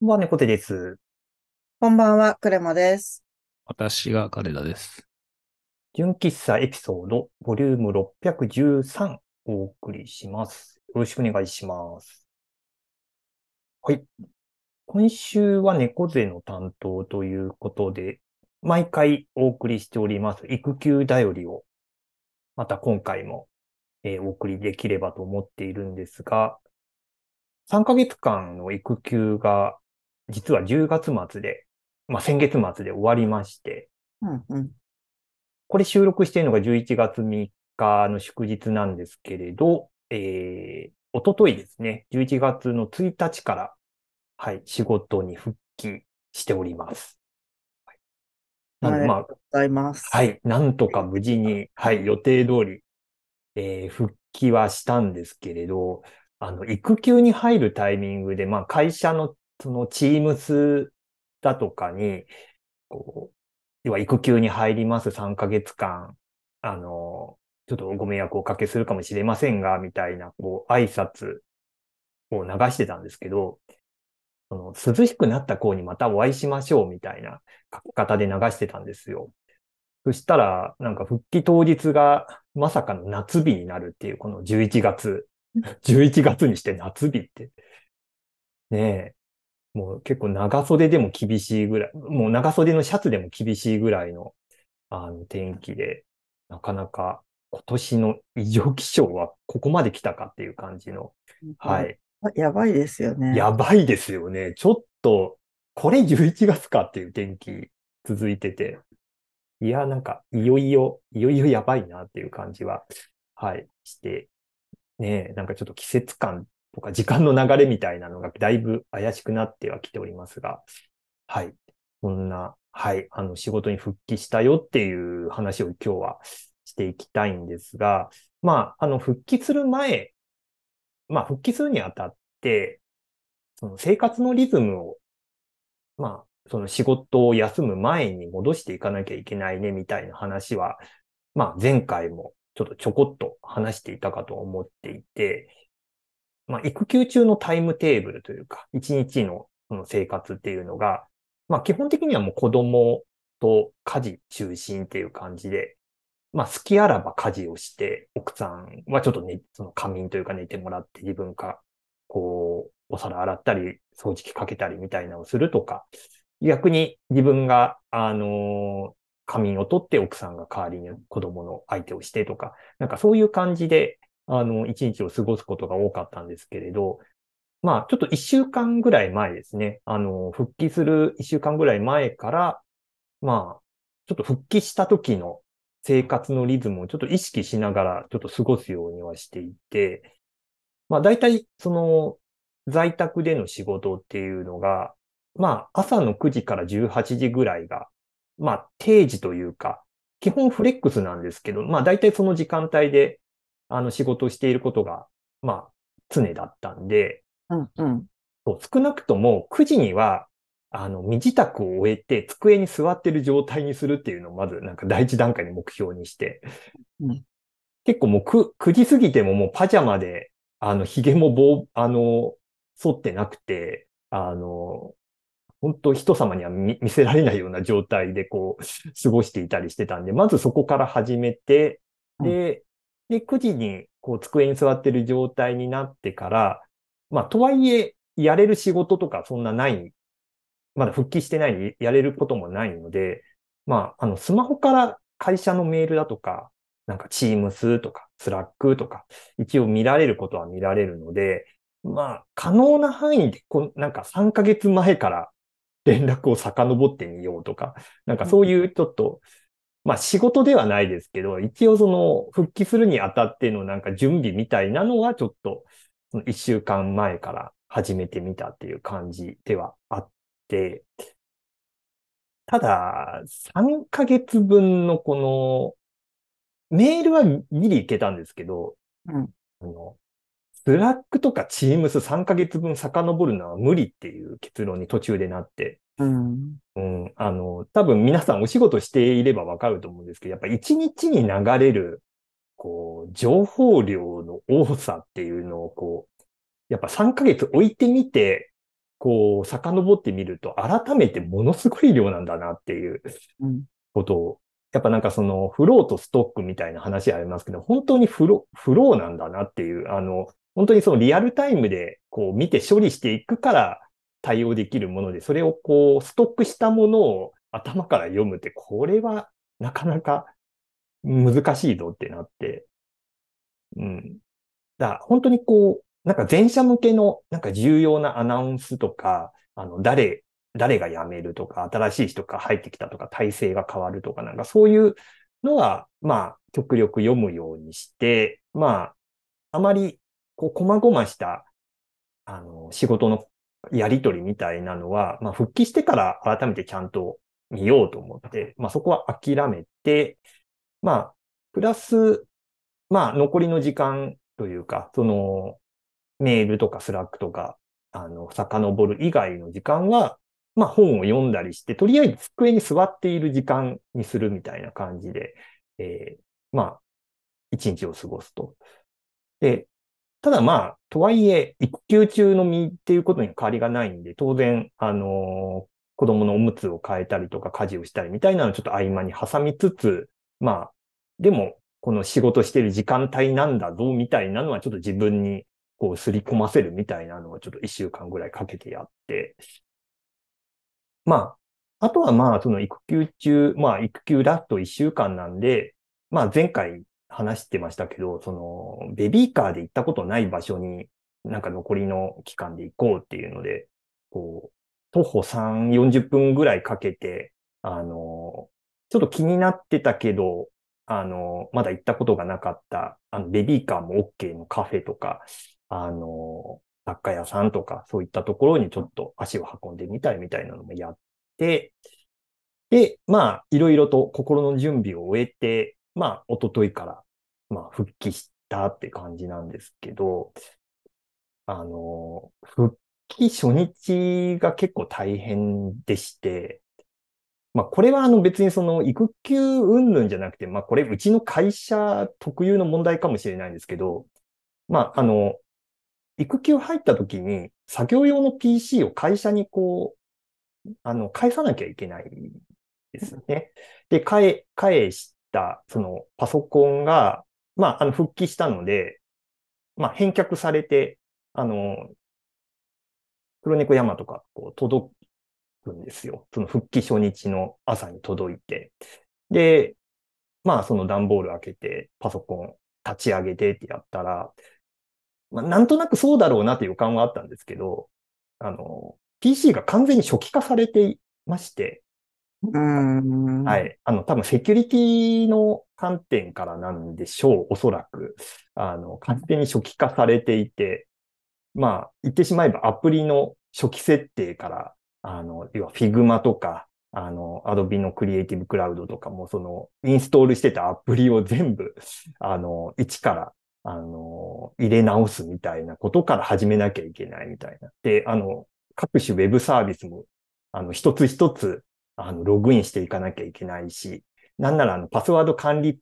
こんばんは、猫手です。こんばんは、クレマです。私が彼らです。純喫茶エピソード、ボリューム613お送りします。よろしくお願いします。はい。今週は猫背の担当ということで、毎回お送りしております育休だよりを、また今回も、えーお送りできればと思っているんですが、3ヶ月間の育休が、実は10月末で、まあ、先月末で終わりまして、うんうん。これ収録しているのが11月3日の祝日なんですけれど、えー、おとといですね、11月の1日から、はい、仕事に復帰しております。はい、なので、まあ、ございます。はい、なんとか無事に、はい、予定通り、えー復帰はしたんですけれど、あの、育休に入るタイミングで、まあ、会社の、その、チームスだとかに、こう、要は育休に入ります3ヶ月間、あの、ちょっとご迷惑をおかけするかもしれませんが、みたいな、こう、挨拶を流してたんですけど、その涼しくなった頃にまたお会いしましょう、みたいな書き方で流してたんですよ。そしたら、なんか復帰当日がまさかの夏日になるっていう、この11月。11月にして夏日って。ねえ。もう結構長袖でも厳しいぐらい、もう長袖のシャツでも厳しいぐらいの、あの天気で、なかなか今年の異常気象はここまで来たかっていう感じの、は。い。やばいですよね。やばいですよね。ちょっと、これ11月かっていう天気続いてて。いや、なんか、いよいよ、いよいよやばいなっていう感じは、はい、して、ねえ、なんかちょっと季節感とか時間の流れみたいなのがだいぶ怪しくなってはきておりますが、はい。こんな、はい、あの、仕事に復帰したよっていう話を今日はしていきたいんですが、まあ、あの、復帰する前、まあ、復帰するにあたって、その生活のリズムを、まあ、その仕事を休む前に戻していかなきゃいけないね、みたいな話は、まあ、前回もちょっとちょこっと話していたかと思っていて、まあ、育休中のタイムテーブルというか、一日のその生活っていうのが、まあ、基本的にはもう子供と家事中心っていう感じで、まあ、好きあらば家事をして、奥さんはちょっとね、その仮眠というか寝てもらって自分か、こう、お皿洗ったり、掃除機かけたりみたいなのをするとか、逆に自分が、あの仮眠を取って奥さんが代わりに子供の相手をしてとか、なんかそういう感じで、あの、一日を過ごすことが多かったんですけれど、まあ、ちょっと一週間ぐらい前ですね。あの、復帰する一週間ぐらい前から、まあ、ちょっと復帰した時の生活のリズムをちょっと意識しながらちょっと過ごすようにはしていて、まあ大体その在宅での仕事っていうのが、まあ朝の9時から18時ぐらいが、まあ定時というか、基本フレックスなんですけど、まあ大体その時間帯であの仕事をしていることが、まあ常だったんで、うんうん。少なくとも9時にはあの、身支度を終えて机に座ってる状態にするっていうのをまずなんか第一段階に目標にして、うん。結構もう 9, 9時過ぎてももうパジャマで、あの、髭も棒、あの、剃ってなくて、あの、本当人様には見見せられないような状態でこう、過ごしていたりしてたんで、まずそこから始めて、で、で、9時にこう机に座ってる状態になってから、まあ、とはいえ、やれる仕事とかそんなないまだ復帰してないにやれることもないので、まあ、あの、スマホから会社のメールだとか、なんか Teams とか Slack とか、一応見られることは見られるので、まあ、可能な範囲でこう、なんか3ヶ月前から連絡を遡ってみようとか、なんかそういうちょっと、まあ仕事ではないですけど、一応その復帰するにあたってのなんか準備みたいなのはちょっと、その1週間前から始めてみたっていう感じではあって、ただ、3ヶ月分のこの、メールはギリいけたんですけど、うん。あの、 Slack とか Teams 3ヶ月分遡るのは無理っていう結論に途中でなって、うん。うん、あの、多分皆さんお仕事していればわかると思うんですけど、やっぱ1日に流れる、こう、情報量の多さっていうのをこう、やっぱ3ヶ月置いてみて、こう、遡ってみると、改めてものすごい量なんだなっていううん。ことを、やっぱなんかその、フローとストックみたいな話ありますけど、本当にフロー、フローなんだなっていう、あの、本当にそのリアルタイムでこう見て処理していくから対応できるもので、それをこう、ストックしたものを頭から読むって、これはなかなか難しいぞってなって、うん。だから本当にこう、なんか全社向けのなんか重要なアナウンスとか、あの、誰、誰が辞めるとか、新しい人が入ってきたとか、体制が変わるとか、なんかそういうのは、まあ、極力読むようにして、まあ、あまり、こう、細々した、あの、仕事のやりとりみたいなのは、まあ、復帰してから改めてちゃんと見ようと思って、まあ、そこは諦めて、まあ、プラス、まあ、残りの時間というか、その、メールとか Slack とか、あの、遡る以外の時間は、まあ、本を読んだりして、とりあえず机に座っている時間にするみたいな感じで、えーまあ、一日を過ごすと。で、ただまあ、とはいえ、育休中の身っていうことに変わりがないんで、当然、あのー子供のおむつを変えたりとか家事をしたりみたいなのをちょっと合間に挟みつつ、まあ、でも、この仕事してる時間帯なんだぞ、みたいなのはちょっと自分にこうすり込ませるみたいなのをちょっと一週間ぐらいかけてやって、まあ、あとはまあ、その育休中、まあ、育休ラスト一週間なんで、まあ、前回話してましたけど、その、ベビーカーで行ったことない場所に、なんか残りの期間で行こうっていうので、こう、徒歩3、40分ぐらいかけて、あの、ちょっと気になってたけど、あの、まだ行ったことがなかった、あの、ベビーカーも OK のカフェとか、あの、雑貨屋さんとか、そういったところにちょっと足を運んでみたいみたいなのもやって、で、まあ、いろいろと心の準備を終えて、まあ、一昨日から、まあ、復帰したって感じなんですけど、あの、復帰初日が結構大変でして、まあ、これはあの別にその育休云々じゃなくて、まあ、これうちの会社特有の問題かもしれないんですけど、まあ、あの、育休入った時に作業用の PC を会社にこう、あの、返さなきゃいけないですね。で、返、返し、そのパソコンが、まあ、あの、復帰したので、まあ、返却されて、あの、黒猫山とか、こう、届くんですよ。その復帰初日の朝に届いて。で、まあ、その段ボール開けて、パソコン立ち上げてってやったら、まあ、なんとなくそうだろうなという予感はあったんですけど、あの、PC が完全に初期化されていまして、はい。あの、多分セキュリティの観点からなんでしょう、おそらく。あの、完全に初期化されていて、まあ、言ってしまえばアプリの初期設定から、あの、要は Figma とか、あの、Adobe の Creative Cloud とかも、その、インストールしてたアプリを全部、あの、一から、あの、入れ直すみたいなことから始めなきゃいけないみたいな。で、あの、各種ウェブサービスも、あの、一つ一つ、あの、ログインしていかなきゃいけないし、なんならあの、パスワード管理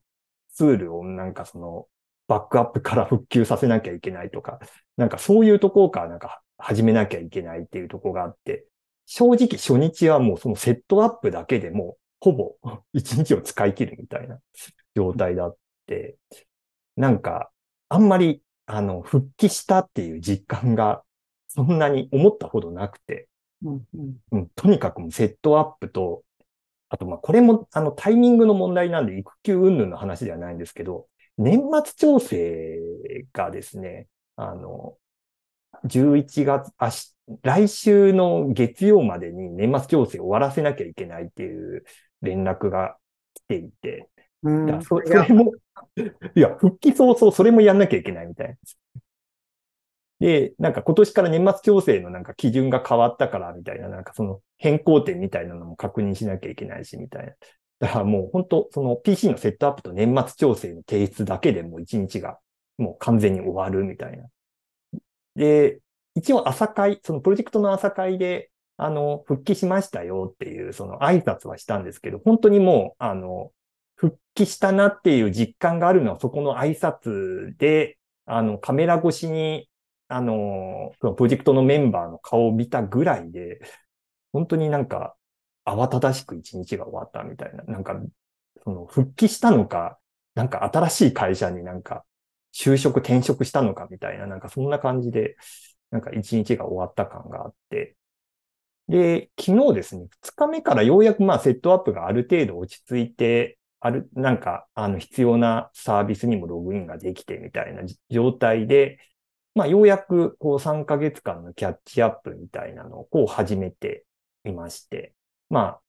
ツールをなんかその、バックアップから復旧させなきゃいけないとか、なんかそういうところからなんか始めなきゃいけないっていうところがあって、正直初日はもうそのセットアップだけでもほぼ 一日を使い切るみたいな状態だって、なんかあんまりあの、復帰したっていう実感がそんなに思ったほどなくて、うんうんうん、とにかくセットアップと、あとまあこれもあのタイミングの問題なんで育休云々の話ではないんですけど、年末調整がですね、あの、11月、あし、来週の月曜までに年末調整を終わらせなきゃいけないっていう連絡が来ていて、うんそそれも、いや、復帰早々それもやんなきゃいけないみたいな。で、なんか今年から年末調整のなんか基準が変わったからみたいな、なんかその変更点みたいなのも確認しなきゃいけないしみたいな。だからもう本当その PC のセットアップと年末調整の提出だけでもう一日がもう完全に終わるみたいな。で、一応朝会、そのプロジェクトの朝会で、あの、復帰しましたよっていう、その挨拶はしたんですけど、本当にもう、あの、復帰したなっていう実感があるのはそこの挨拶で、あの、カメラ越しに、あの、プロジェクトのメンバーの顔を見たぐらいで、本当になんか慌ただしく一日が終わったみたいな、なんか、その復帰したのか、なんか新しい会社になんか就職転職したのかみたいな、なんかそんな感じで、なんか一日が終わった感があって、で、昨日ですね、二日目からようやくまあセットアップがある程度落ち着いて、ある、なんか、あの、必要なサービスにもログインができてみたいな状態で、まあ、ようやく、こう、3ヶ月間のキャッチアップみたいなのを、こう、始めていまして、まあ、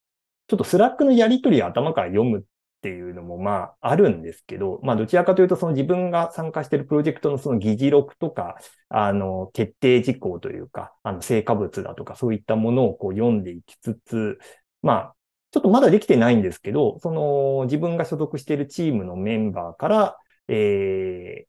ちょっと Slack のやりとりを頭から読むっていうのも、まあ、あるんですけど、まあ、どちらかというと、その自分が参加しているプロジェクトのその議事録とか、あの、決定事項というか、あの、成果物だとか、そういったものをこう読んでいきつつ、まあ、ちょっとまだできてないんですけど、その自分が所属しているチームのメンバーから、ええ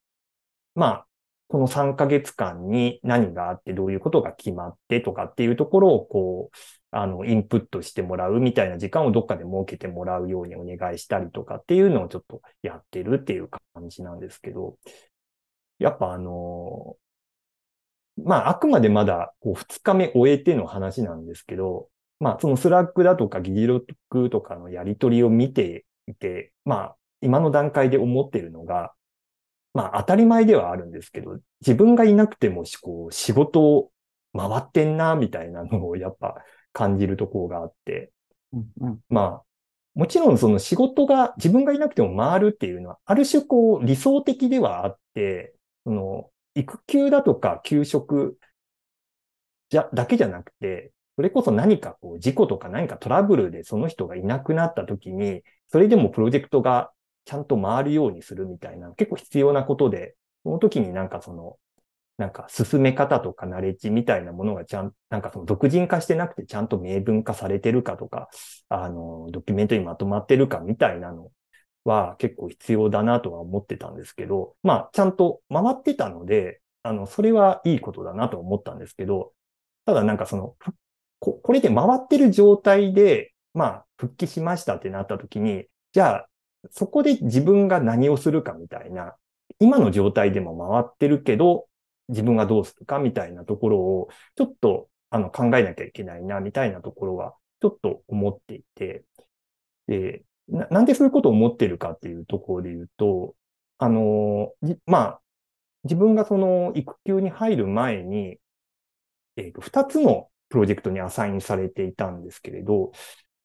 まあ、この3ヶ月間に何があってどういうことが決まってとかっていうところをこう、あの、インプットしてもらうみたいな時間をどっかで設けてもらうようにお願いしたりとかっていうのをちょっとやってるっていう感じなんですけど、やっぱあの、まあ、あくまでまだこう2日目終えての話なんですけど、まあ、その Slack だとか議事録とかのやり取りを見ていて、まあ、今の段階で思ってるのが、まあ、当たり前ではあるんですけど、自分がいなくても、こう、仕事を回ってんな、みたいなのをやっぱ感じるところがあって、うんうん。まあ、もちろんその仕事が自分がいなくても回るっていうのは、ある種こう理想的ではあって、その育休だとか休職じゃ、だけじゃなくて、それこそ何かこう事故とか何かトラブルでその人がいなくなった時に、それでもプロジェクトがちゃんと回るようにするみたいな、結構必要なことで、その時になんかその、なんか進め方とかナレッジみたいなものがちゃん、なんかその独人化してなくてちゃんと明文化されてるかとか、あの、ドキュメントにまとまってるかみたいなのは結構必要だなとは思ってたんですけど、まあ、ちゃんと回ってたので、あの、それはいいことだなと思ったんですけど、ただなんかその、ここれで回ってる状態で、まあ、復帰しましたってなった時に、じゃあ、そこで自分が何をするかみたいな、今の状態でも回ってるけど、自分がどうするかみたいなところを、ちょっと、あの、考えなきゃいけないな、みたいなところは、ちょっと思っていて、で、ななんでそういうことを思ってるかっていうところで言うと、あの、まあ、自分がその育休に入る前に、えっと、二つのプロジェクトにアサインされていたんですけれど、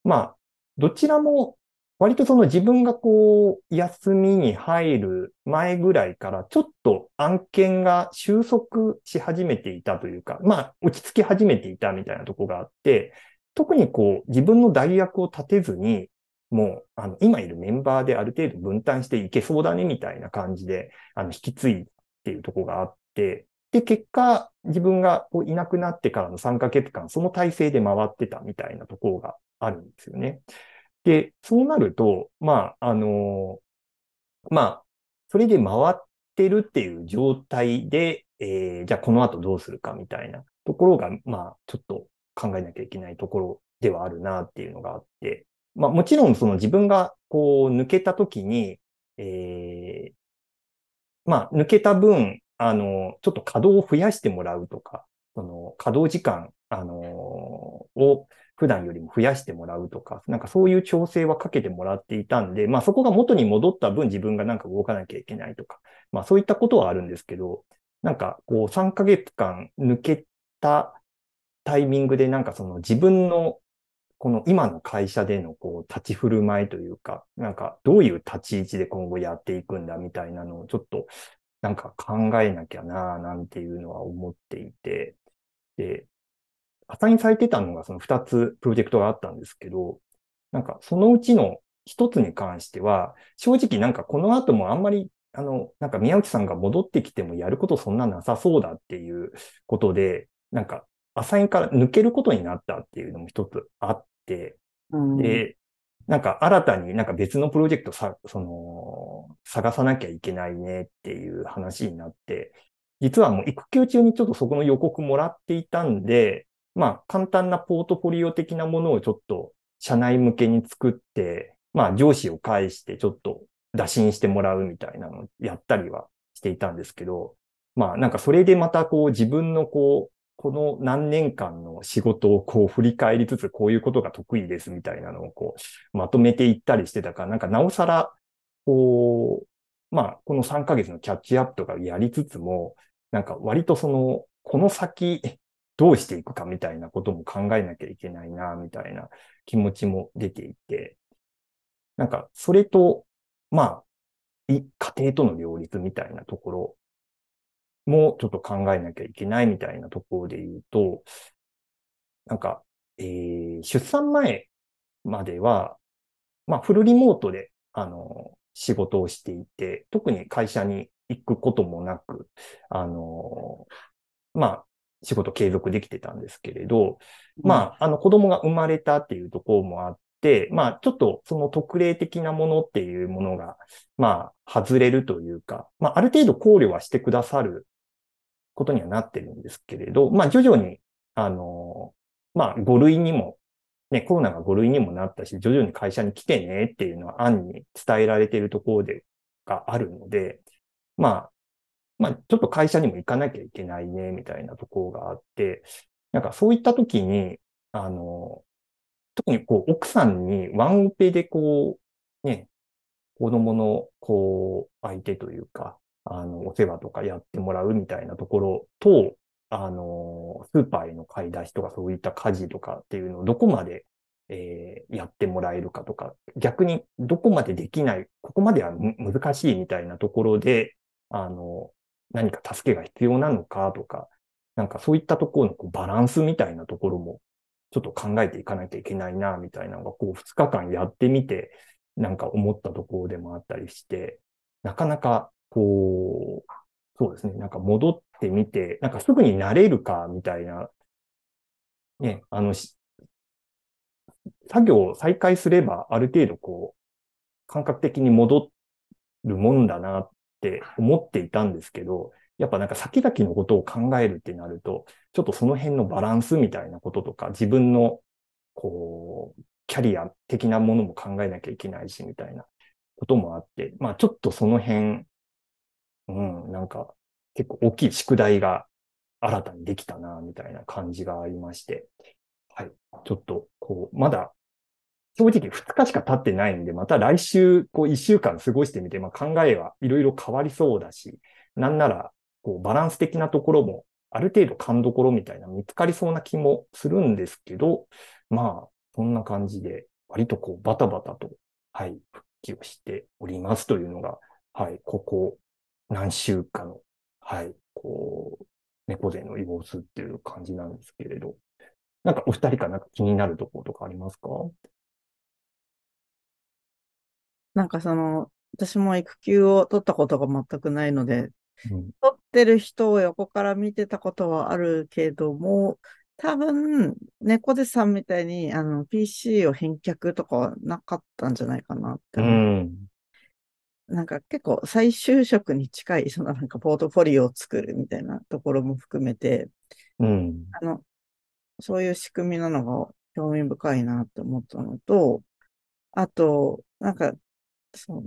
まあ、どちらも割とその自分がこう、休みに入る前ぐらいから、ちょっと案件が収束し始めていたというか、まあ、落ち着き始めていたみたいなとこがあって、特にこう、自分の代役を立てずに、もう、あの、今いるメンバーである程度分担していけそうだね、みたいな感じで、あの、引き継いっていうとこがあって、で、結果、自分がこういなくなってからの3ヶ月間、その体制で回ってたみたいなところがあるんですよね。で、そうなると、まあ、あのまあ、それで回ってるっていう状態で、えーじゃあこの後どうするかみたいなところが、まあ、ちょっと考えなきゃいけないところではあるなっていうのがあって、まあ、もちろんその自分がこう抜けた時に、えーまあ、抜けた分、あの、ちょっと稼働を増やしてもらうとか、その稼働時間、あのを普段よりも増やしてもらうとか、なんかそういう調整はかけてもらっていたんで、まあそこが元に戻った分自分がなんか動かなきゃいけないとか、まあそういったことはあるんですけど、なんかこう3ヶ月間抜けたタイミングでなんかその自分のこの今の会社でのこう立ち振る舞いというか、なんかどういう立ち位置で今後やっていくんだみたいなのをちょっとなんか考えなきゃななんていうのは思っていて、で、アサインされてたのがその2つプロジェクトがあったんですけど、なんかそのうちの1つに関しては、正直なんかこの後もあんまり、あの、なんか宮内さんが戻ってきてもやることそんななさそうだっていうことで、なんかアサインから抜けることになったっていうのも一つあって、うん。で、なんか新たになんか別のプロジェクトさ、その、探さなきゃいけないねっていう話になって、実はもう育休中にちょっとそこの予告もらっていたんで、まあ簡単なポートフォリオ的なものをちょっと社内向けに作って、まあ上司を介してちょっと打診してもらうみたいなのをやったりはしていたんですけど、まあなんかそれでまたこう自分のこう、この何年間の仕事をこう振り返りつつこういうことが得意ですみたいなのをこうまとめていったりしてたから、なんかなおさらこう、まあこの3ヶ月のキャッチアップとかやりつつも、なんか割とその、この先どうしていくかみたいなことも考えなきゃいけないな、みたいな気持ちも出ていて、なんかそれと、まあ、家庭との両立みたいなところもちょっと考えなきゃいけないみたいなところで言うと、なんか、えー、出産前までは、まあ、フルリモートで、あの、仕事をしていて、特に会社に行くこともなく、あの、まあ、仕事継続できてたんですけれど、まあ、あの、子供が生まれたっていうところもあって、まあ、ちょっとその特例的なものっていうものが、まあ、外れるというか、まあ、ある程度考慮はしてくださることにはなってるんですけれど、まあ、徐々に、あの、まあ、5類にも、ね、コロナが5類にもなったし、徐々に会社に来てねっていうのは案に伝えられているところで、があるので、まあ、まあ、ちょっと会社にも行かなきゃいけないね、みたいなところがあって、なんかそういった時に、あの、特にこう、奥さんにワンオペでこう、ね、子供のこう、相手というか、あの、お世話とかやってもらうみたいなところと、あの、スーパーへの買い出しとかそういった家事とかっていうのをどこまで、えー、やってもらえるかとか、逆にどこまでできない、ここまでは難しいみたいなところで、あの、何か助けが必要なのかとか、なんかそういったところのこうバランスみたいなところもちょっと考えていかなきゃいけないな、みたいなのがこう2日間やってみて、なんか思ったところでもあったりして、なかなかこう、そうですね、なんか戻ってみて、なんかすぐになれるか、みたいな、ね、あの、作業を再開すれば、ある程度こう、感覚的に戻るもんだなって思っていたんですけど、やっぱなんか先々のことを考えるってなると、ちょっとその辺のバランスみたいなこととか、自分の、こう、キャリア的なものも考えなきゃいけないし、みたいなこともあって、まあちょっとその辺、うん、なんか結構大きい宿題が新たにできたな、みたいな感じがありまして、はい。ちょっと、こう、まだ、正直2日しか経ってないんで、また来週、こう1週間過ごしてみて、まあ考えはいろいろ変わりそうだし、なんなら、こう、バランス的なところも、ある程度勘どころみたいな見つかりそうな気もするんですけど、まあ、そんな感じで、割とこう、バタバタと、はい、復帰をしておりますというのが、はい、ここ何週かの、はい、こう、猫背の様子っていう感じなんですけれど、なんかお二人かなんか気になるところとかありますか？なんかその、私も育休を取ったことが全くないので、うん、取ってる人を横から見てたことはあるけども、多分、猫背さんみたいに、あの、PC を返却とかはなかったんじゃないかなって。うん。なんか結構再就職に近い、そのなんかポートフォリオを作るみたいなところも含めて、うん。あの、そういう仕組みなのが興味深いなって思ったのと、あと、なんか、その、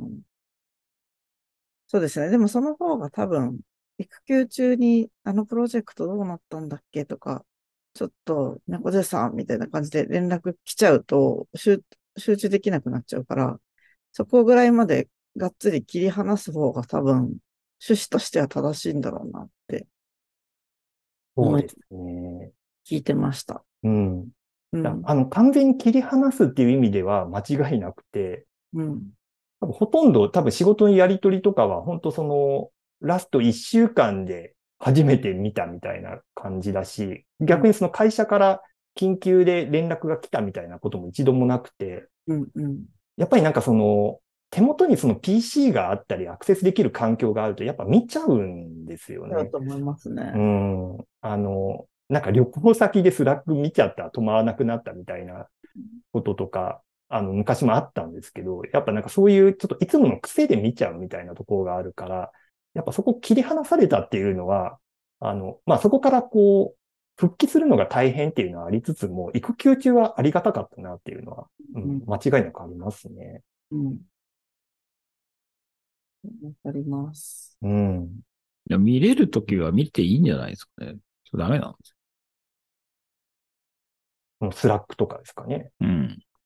そうですね。でもその方が多分、育休中にあのプロジェクトどうなったんだっけとか、ちょっと猫背さんみたいな感じで連絡来ちゃうと集集中できなくなっちゃうから、そこぐらいまでがっつり切り離す方が多分、趣旨としては正しいんだろうなってそうですね。聞いてました。うん。うん。あの、完全に切り離すっていう意味では間違いなくて、うん。多分ほとんど多分仕事のやり取りとかは本当そのラスト1週間で初めて見たみたいな感じだし、逆にその会社から緊急で連絡が来たみたいなことも一度もなくて、うん。うん。やっぱりなんかその手元にその PC があったりアクセスできる環境があるとやっぱ見ちゃうんですよね。だと思いますね。うん。あの、なんか旅行先で Slack 見ちゃったら止まらなくなったみたいなこととか、あの、昔もあったんですけど、やっぱなんかそういうちょっといつもの癖で見ちゃうみたいなところがあるから、やっぱそこ切り離されたっていうのは、あの、まあ、そこからこう、復帰するのが大変っていうのはありつつも、育休中はありがたかったなっていうのは、ううんん、間違いなくありますね。うん。わかります。うん。いや見れるときは見ていいんじゃないですかね。それダメなんですこの Slack とかですかね。よ。うん。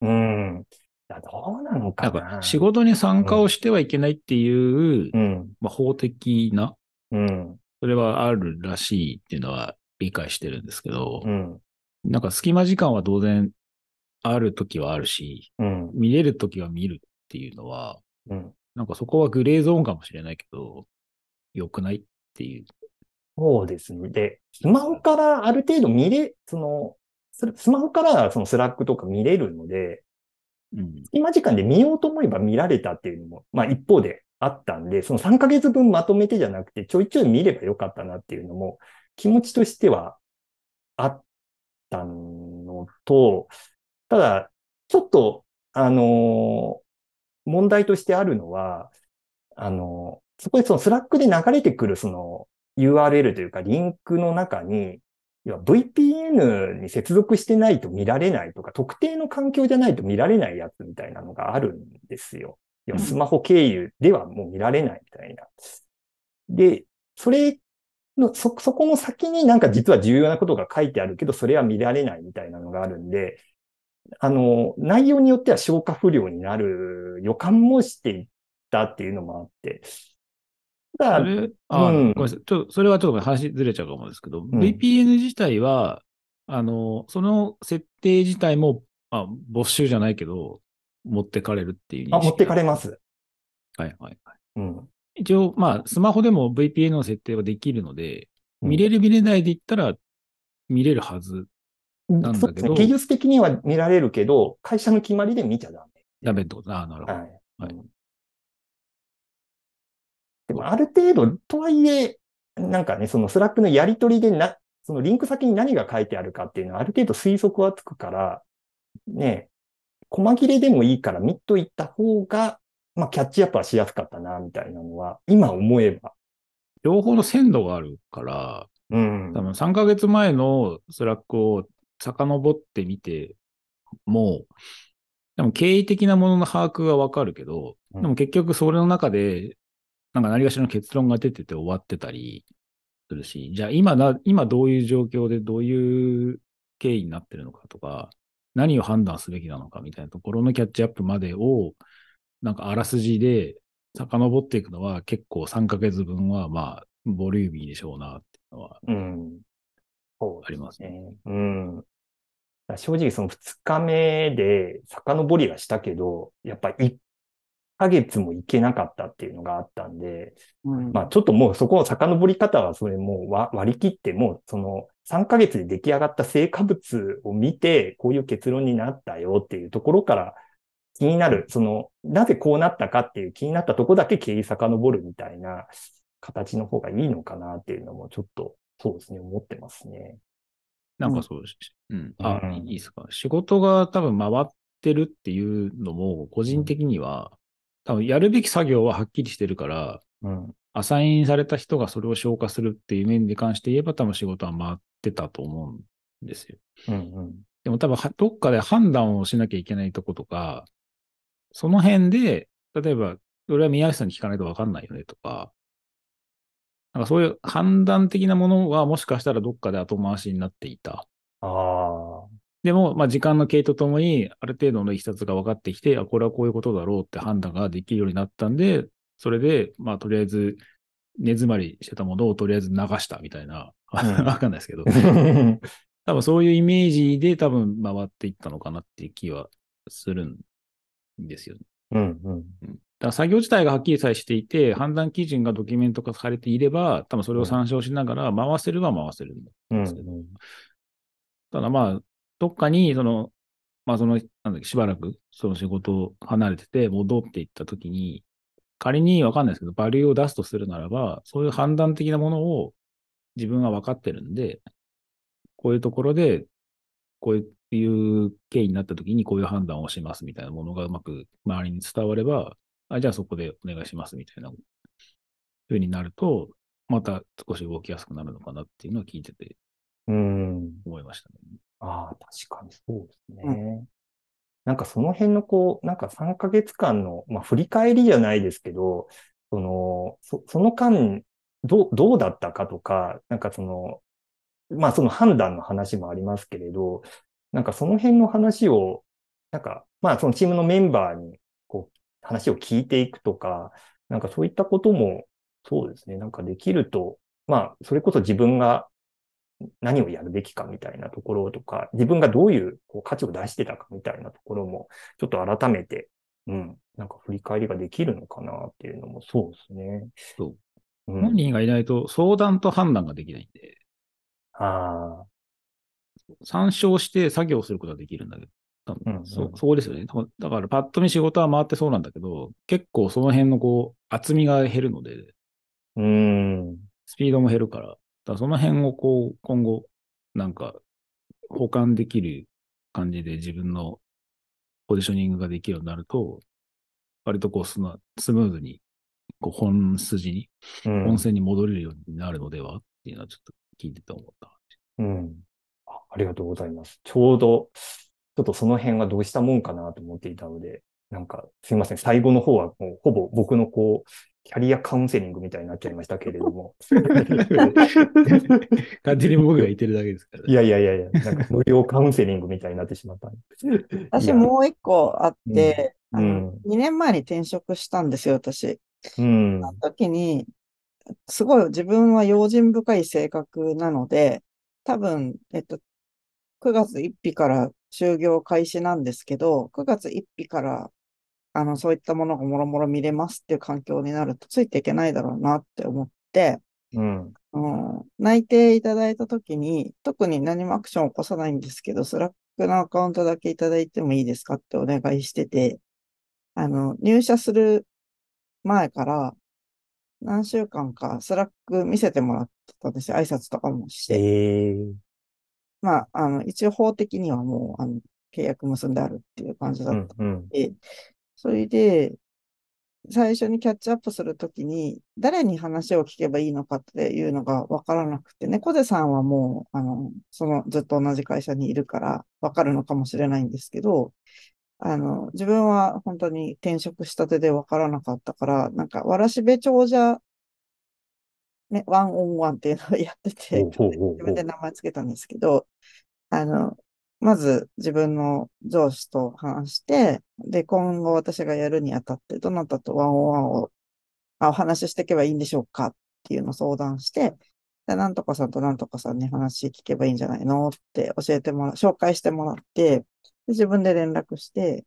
うん。いや、どうなのかな。なんか仕事に参加をしてはいけないっていう、うん。まあ、法的な、うん。それはあるらしいっていうのは理解してるんですけど、うん。なんか隙間時間は当然あるときはあるし、うん。見れるときは見るっていうのは、うん。なんかそこはグレーゾーンかもしれないけど、良くないっていう。そうですね。で、スマホからある程度見れ、その、ススマホからその Slack とか見れるので、うん。今時間で見ようと思えば見られたっていうのも、まあ一方であったんで、その3ヶ月分まとめてじゃなくて、ちょいちょい見ればよかったなっていうのも、気持ちとしてはあったのと、ただ、ちょっと、あの問題としてあるのは、あのそこでその Slack で流れてくるその URL というかリンクの中に、要は VPN に接続してないと見られないとか、特定の環境じゃないと見られないやつみたいなのがあるんですよ。要はスマホ経由ではもう見られないみたいな。で、それの、そ、そこの先になんか実は重要なことが書いてあるけど、それは見られないみたいなのがあるんで、あの、内容によっては消化不良になる予感もしていたっていうのもあって。ただ、それ、あ、うんごめんなさい。ちょっと、それはちょっと話ずれちゃうかもですけど、ん VPN 自体は、あの、その設定自体も、あ、没収じゃないけど、持ってかれるっていうあ、持ってかれます。はいはいはい。うん。一応、まあ、スマホでも VPN の設定はできるので、うん見れる見れないで言ったら、見れるはず。なんだけど。技術的には見られるけど、会社の決まりで見ちゃダダメってこと？ああ、なるほど。メ。はい。はいうんでも、ある程度、とはいえ、なんかね、その Slack のやり取りでな、そのリンク先に何が書いてあるかっていうのは、ある程度推測はつくから、ね、細切れでもいいから見といた方が、まあ、キャッチアップはしやすかったな、みたいなのは、今思えば。両方の鮮度があるから、うん。多分3ヶ月前の Slack を遡ってみても、でも経緯的なものの把握はわかるけど、うんでも結局それの中で、なんか何かしらの結論が出てて終わってたりするし、じゃあ今な、今どういう状況でどういう経緯になってるのかとか、何を判断すべきなのかみたいなところのキャッチアップまでを、なんかあらすじで遡っていくのは結構3ヶ月分はまあ、ボリューミーでしょうなっていうのはうん。そうありますね。ね。うん。正直その2日目で遡りはしたけど、やっぱ1ヶ月もいけなかったっていうのがあったんで、うんまあちょっともうそこの遡り方はそれもうわ割り切って、もうその3ヶ月で出来上がった成果物を見て、こういう結論になったよっていうところから気になる、その、なぜこうなったかっていう気になったところだけ経緯遡るみたいな形の方がいいのかなっていうのもちょっと、そうですね、思ってますね。なんかそうし、うん。あ、うんいいですか。仕事が多分回ってるっていうのも、個人的には、多分やるべき作業ははっきりしてるから、うん。アサインされた人がそれを消化するっていう面に関して言えば、多分仕事は回ってたと思うんですよ。うんうん。でも多分は、どっかで判断をしなきゃいけないとことか、その辺で、例えば、俺は宮内さんに聞かないと分かんないよねとか、なんかそういう判断的なものはもしかしたらどっかで後回しになっていた。ああ。でも、まあ、時間の経緯とともに、ある程度のいきさつが分かってきて、あ、これはこういうことだろうって判断ができるようになったんで、それで、まあ、とりあえず、根詰まりしてたものをとりあえず流したみたいな、うん。わかんないですけど、多分そういうイメージで多分回っていったのかなっていう気はするんですよね。うんうん。うん。だから作業自体がはっきりさえしていて、判断基準がドキュメント化されていれば、多分それを参照しながら回せるは回せるんうんですけど、ただまあ、どっかに、その、まあその、なんだっけ、しばらくその仕事を離れてて戻っていったときに、仮にわかんないですけど、バリューを出すとするならば、そういう判断的なものを自分は分かってるんで、こういうところで、こういう経緯になったときにこういう判断をしますみたいなものがうまく周りに伝われば、あじゃあそこでお願いしますみたいな風になると、また少し動きやすくなるのかなっていうのは聞いててうん。思いましたね。ああ、確かにそうですね。なんかその辺のこう、なんか3ヶ月間の、まあ振り返りじゃないですけど、その、そその間どう、どうだったかとか、なんかその、まあその判断の話もありますけれど、なんかその辺の話を、なんか、まあそのチームのメンバーに、こう、話を聞いていくとか、なんかそういったことも、そうですね、なんかできると、まあ、それこそ自分が何をやるべきかみたいなところとか、自分がどういうこう価値を出してたかみたいなところも、ちょっと改めて、うん、なんか振り返りができるのかなっていうのもそうですね。そう。うん、本人がいないと相談と判断ができないんで、ああ、参照して作業することはできるんだけど、多分うんうん。そうそうですよね。だから、パッと見仕事は回ってそうなんだけど、結構その辺のこう、厚みが減るので、うーん、スピードも減るから、だその辺をこう、今後、なんか、保管できる感じで自分のポジショニングができるようになると、割とこうスム、スムーズに、こう、本筋に、うん本線に戻れるようになるのではっていうのはちょっと聞いてて思った。うんあ。ありがとうございます。ちょうど、ちょっとその辺はどうしたもんかなと思っていたので、なんか、すいません。最後の方はもうほぼ僕のこう、キャリアカウンセリングみたいになっちゃいましたけれども。勝手に僕が言ってるだけですから、いやいやいやいや、なんか無料カウンセリングみたいになってしまったんで。私いやもう一個あって、うんあのうん2年前に転職したんですよ、私。うん。その時に、すごい自分は用心深い性格なので、多分、えっと、9月1日から就業開始なんですけど、9月1日から、あの、そういったものがもろもろ見れますっていう環境になるとついていけないだろうなって思って、うん。うん、内定いただいた時に、特に何もアクションを起こさないんですけど、 Slack のアカウントだけいただいてもいいですかってお願いしてて、あの、入社する前から何週間か Slack 見せてもらってたんですよ。挨拶とかもして。ええまあ、あの、一応法的にはもう、あの、契約結んであるっていう感じだったん、うん。で、それで、最初にキャッチアップするときに、誰に話を聞けばいいのかっていうのがわからなくて、ネコゼさんはもう、あの、そのずっと同じ会社にいるからわかるのかもしれないんですけど、あの、自分は本当に転職したてでわからなかったから、なんか、わらしべ長者、ね、ワンオンワンっていうのをやってて、自分で名前つけたんですけど、あの、まず自分の上司と話して、で、今後私がやるにあたって、どなたとワンオンワンを、あお話ししていけばいいんでしょうかっていうのを相談して、で、なんとかさんとなんとかさんに話聞けばいいんじゃないのって教えてもら、紹介してもらって、で自分で連絡して、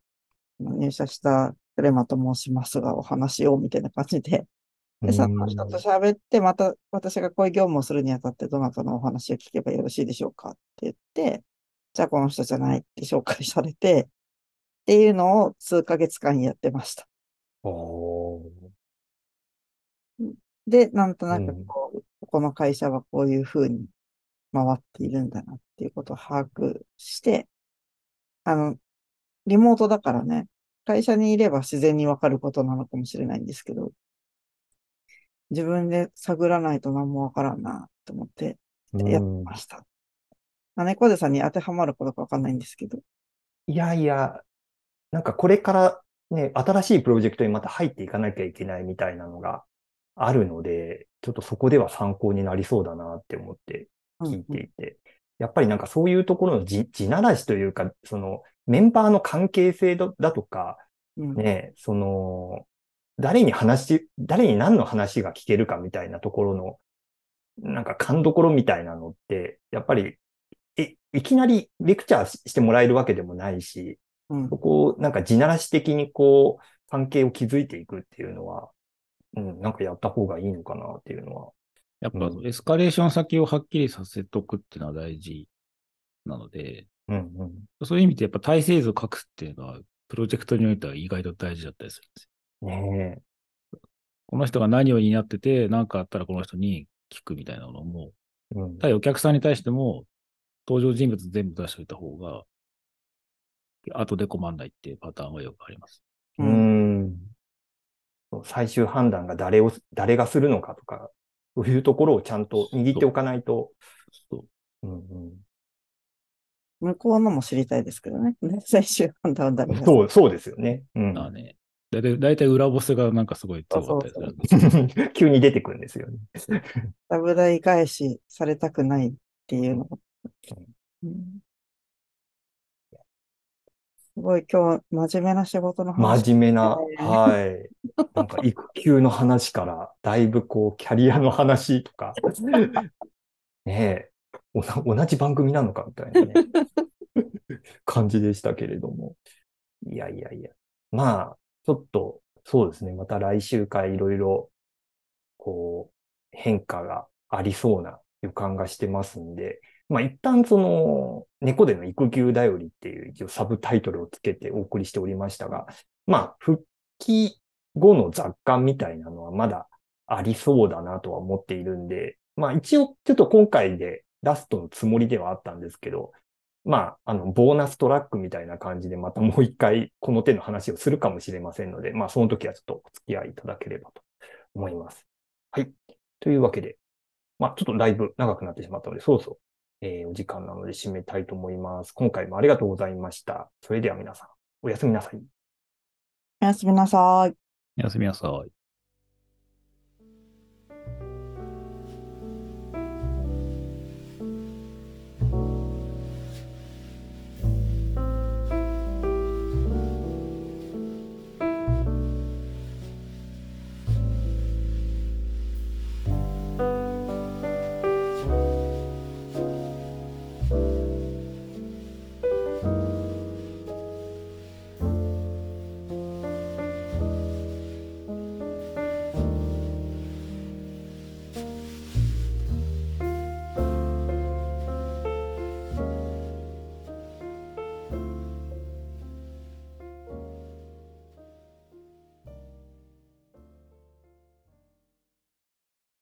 入社したクレマと申しますが、お話をみたいな感じで、で、その人と喋って、また私がこういう業務をするにあたって、どなたのお話を聞けばよろしいでしょうかって言って、じゃあこの人じゃないって紹介されて、っていうのを数ヶ月間やってました。で、なんとなくうんこう、この会社はこういうふうに回っているんだなっていうことを把握して、あの、リモートだからね、会社にいれば自然にわかることなのかもしれないんですけど、自分で探らないと何もわからんなと思ってやってました。まあ猫背さんに当てはまることかわかんないんですけど。いやいや、なんかこれからね、新しいプロジェクトにまた入っていかなきゃいけないみたいなのがあるので、ちょっとそこでは参考になりそうだなって思って聞いていて、やっぱりなんかそういうところの地地ならしというか、そのメンバーの関係性だだとか、うん。うんね、その、誰に話、誰に何の話が聞けるかみたいなところの、なんか勘どころみたいなのって、やっぱり、い、いきなりレクチャーししてもらえるわけでもないし、うんそこをなんか地ならし的にこう、関係を築いていくっていうのは、うん、なんかやった方がいいのかなっていうのは。やっぱうんエスカレーション先をはっきりさせとくっていうのは大事なので、うん、うん。そういう意味でやっぱ体制図を書くっていうのは、プロジェクトにおいては意外と大事だったりするんですよ。ねこの人が何を担ってて、何かあったらこの人に聞くみたいなのも、え。うん。対お客さんに対しても、登場人物全部出しておいた方が、後で困んないっていうパターンはよくあります。うーん。最終判断が誰を、誰がするのかとか、そういうところをちゃんと握っておかないと。そううんうん向こうのも知りたいですけどね。ね 最終判断は誰がそう、そうですよね。うん。だね、だいたい、だいたい裏ボスがなんかすごい強かったりするんです急に出てくるんですよね。ダブダイ返しされたくないっていうのが。うんすごい今日真面目な仕事の話。真面目な、ねはい。なんか育休の話から、だいぶこう、キャリアの話とか、ねえ、おな同じ番組なのかみたいなね、感じでしたけれども。いやいやいや。まあ、ちょっと、そうですね。また来週からいろいろ、こう、変化がありそうな予感がしてますんで、まあ一旦その、猫での育休だよりっていう一応サブタイトルをつけてお送りしておりましたが、まあ復帰後の雑感みたいなのはまだありそうだなとは思っているんで、まあ一応ちょっと今回でラストのつもりではあったんですけど、まあ、あの、ボーナストラックみたいな感じでまたもう一回この手の話をするかもしれませんので、まあその時はちょっとお付き合いいただければと思います。はい。というわけで、まあちょっとだいぶ長くなってしまったので、そろそろえーお時間なので締めたいと思います。今回もありがとうございました。それでは皆さん、おやすみなさい。おやすみなさい。おやすみなさい。